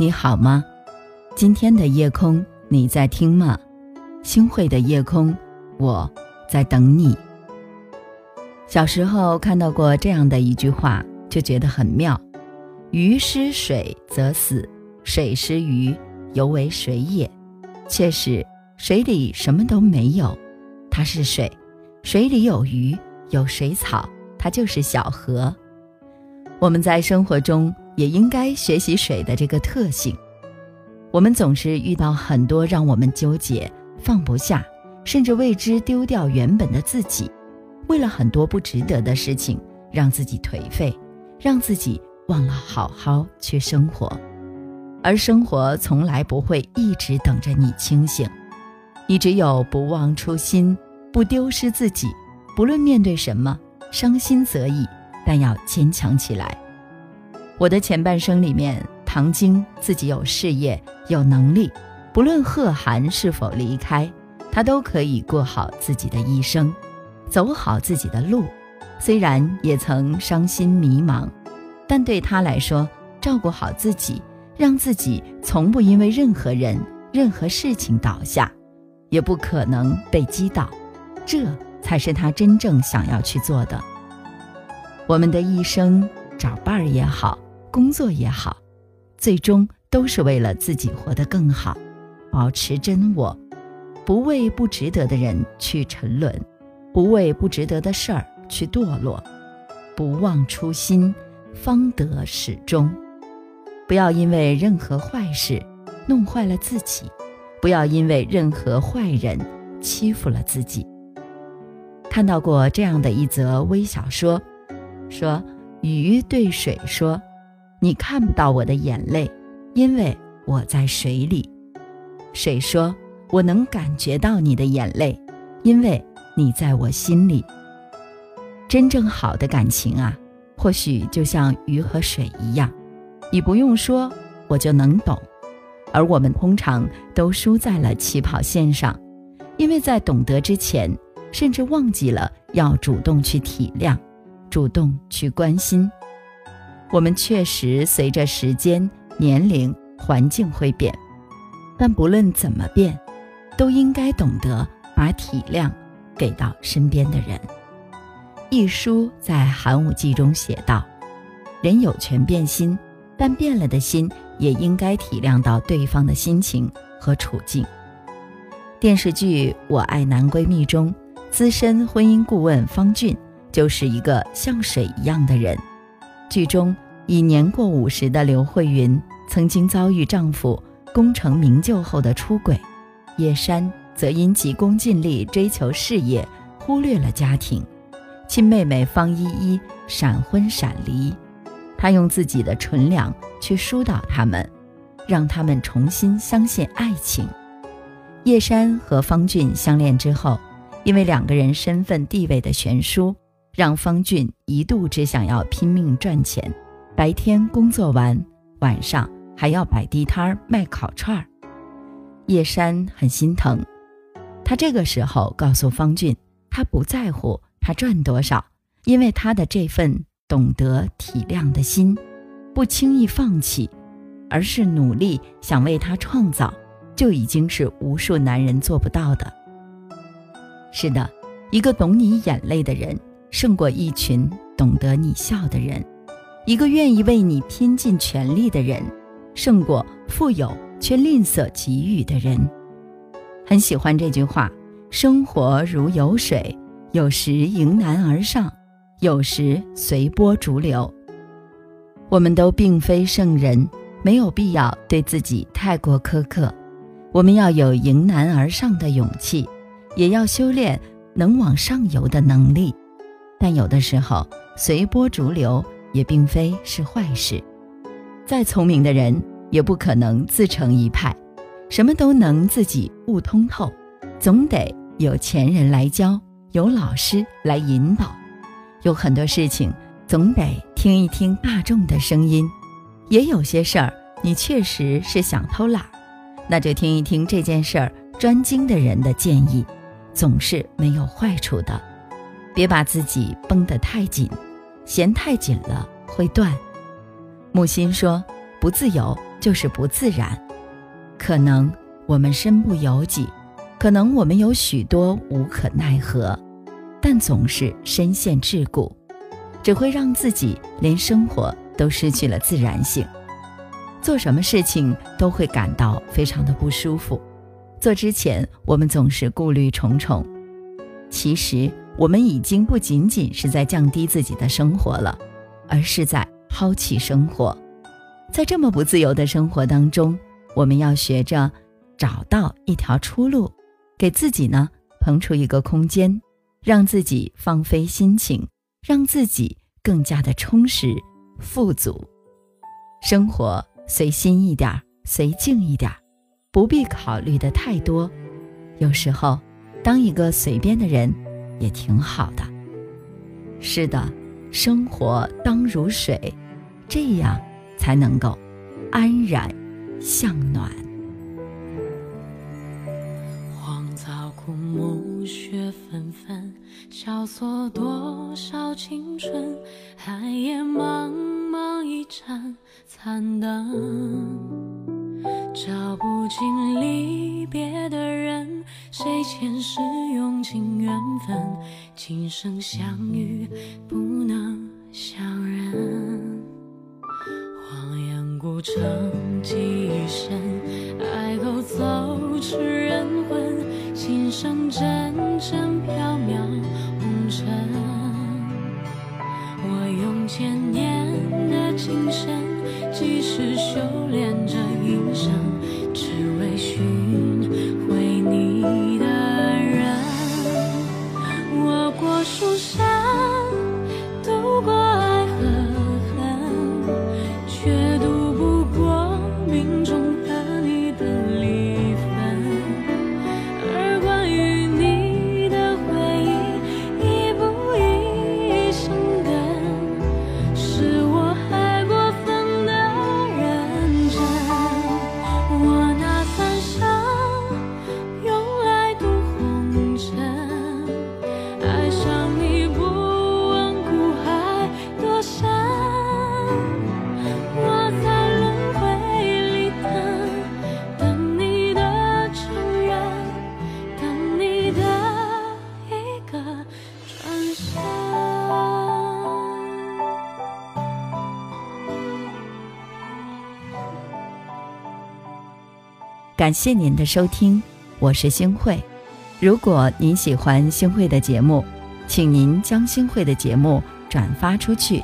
你好吗？今天的夜空，你在听吗？星汇的夜空，我在等你。小时候看到过这样的一句话，就觉得很妙：鱼失水则死，水失鱼犹为水也。确实，水里什么都没有，它是水；水里有鱼，有水草，它就是小河。我们在生活中。也应该学习水的这个特性。我们总是遇到很多让我们纠结、放不下，甚至为之丢掉原本的自己，为了很多不值得的事情，让自己颓废，让自己忘了好好去生活。而生活从来不会一直等着你清醒，你只有不忘初心，不丢失自己，不论面对什么，伤心则已，但要坚强起来。我的前半生里面，唐晶自己有事业、有能力，不论贺涵是否离开，她都可以过好自己的一生，走好自己的路。虽然也曾伤心迷茫，但对她来说，照顾好自己，让自己从不因为任何人、任何事情倒下，也不可能被击倒，这才是她真正想要去做的。我们的一生，找伴儿也好。工作也好，最终都是为了自己活得更好，保持真我，不为不值得的人去沉沦，不为不值得的事儿去堕落，不忘初心，方得始终。不要因为任何坏事弄坏了自己，不要因为任何坏人欺负了自己。看到过这样的一则微小说，说鱼对水说。你看不到我的眼泪，因为我在水里。水说：“我能感觉到你的眼泪，因为你在我心里。”真正好的感情啊，或许就像鱼和水一样，你不用说，我就能懂。而我们通常都输在了起跑线上，因为在懂得之前，甚至忘记了要主动去体谅，主动去关心。我们确实随着时间、年龄、环境会变，但不论怎么变，都应该懂得把体谅给到身边的人。一书在《寒武纪》中写道：“人有权变心，但变了的心也应该体谅到对方的心情和处境。”电视剧《我爱男闺蜜》中，资深婚姻顾问方俊就是一个像水一样的人。剧中，已年过五十的刘慧云曾经遭遇丈夫功成名就后的出轨，叶珊则因急功近利追求事业，忽略了家庭。亲妹妹方依依闪婚闪离，她用自己的纯良去疏导他们，让他们重新相信爱情。叶珊和方俊相恋之后，因为两个人身份地位的悬殊。让方俊一度只想要拼命赚钱，白天工作完，晚上还要摆地摊卖烤串儿。叶珊很心疼，他这个时候告诉方俊，他不在乎他赚多少，因为他的这份懂得体谅的心，不轻易放弃，而是努力想为他创造，就已经是无数男人做不到的。是的，一个懂你眼泪的人。胜过一群懂得你笑的人，一个愿意为你拼尽全力的人，胜过富有却吝啬给予的人。很喜欢这句话：生活如有水，有时迎难而上，有时随波逐流。我们都并非圣人，没有必要对自己太过苛刻。我们要有迎难而上的勇气，也要修炼能往上游的能力。但有的时候，随波逐流也并非是坏事。再聪明的人，也不可能自成一派，什么都能自己悟通透，总得有前人来教，有老师来引导。有很多事情，总得听一听大众的声音。也有些事儿，你确实是想偷懒，那就听一听这件事儿专精的人的建议，总是没有坏处的。别把自己绷得太紧，弦太紧了会断。木心说：“不自由就是不自然。可能我们身不由己，可能我们有许多无可奈何，但总是深陷桎梏，只会让自己连生活都失去了自然性。做什么事情都会感到非常的不舒服，做之前我们总是顾虑重重。其实我们已经不仅仅是在降低自己的生活了，而是在抛弃生活。在这么不自由的生活当中，我们要学着找到一条出路，给自己呢腾出一个空间，让自己放飞心情，让自己更加的充实、富足，生活。随心一点，随静一点，不必考虑的太多。有时候，当一个随便的人，也挺好的。是的，生活当如水，这样才能够安然向暖。荒草枯木，雪纷纷，萧索多少青春，寒夜茫茫一盏。残灯，照不进离别的人，谁前世用缘分，今生相遇不能相认。荒烟孤城感谢您的收听，我是星慧。如果您喜欢星慧的节目，请您将星慧的节目转发出去，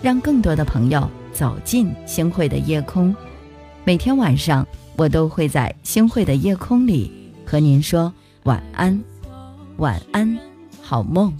让更多的朋友走进星慧的夜空。每天晚上，我都会在星慧的夜空里和您说晚安，晚安，好梦。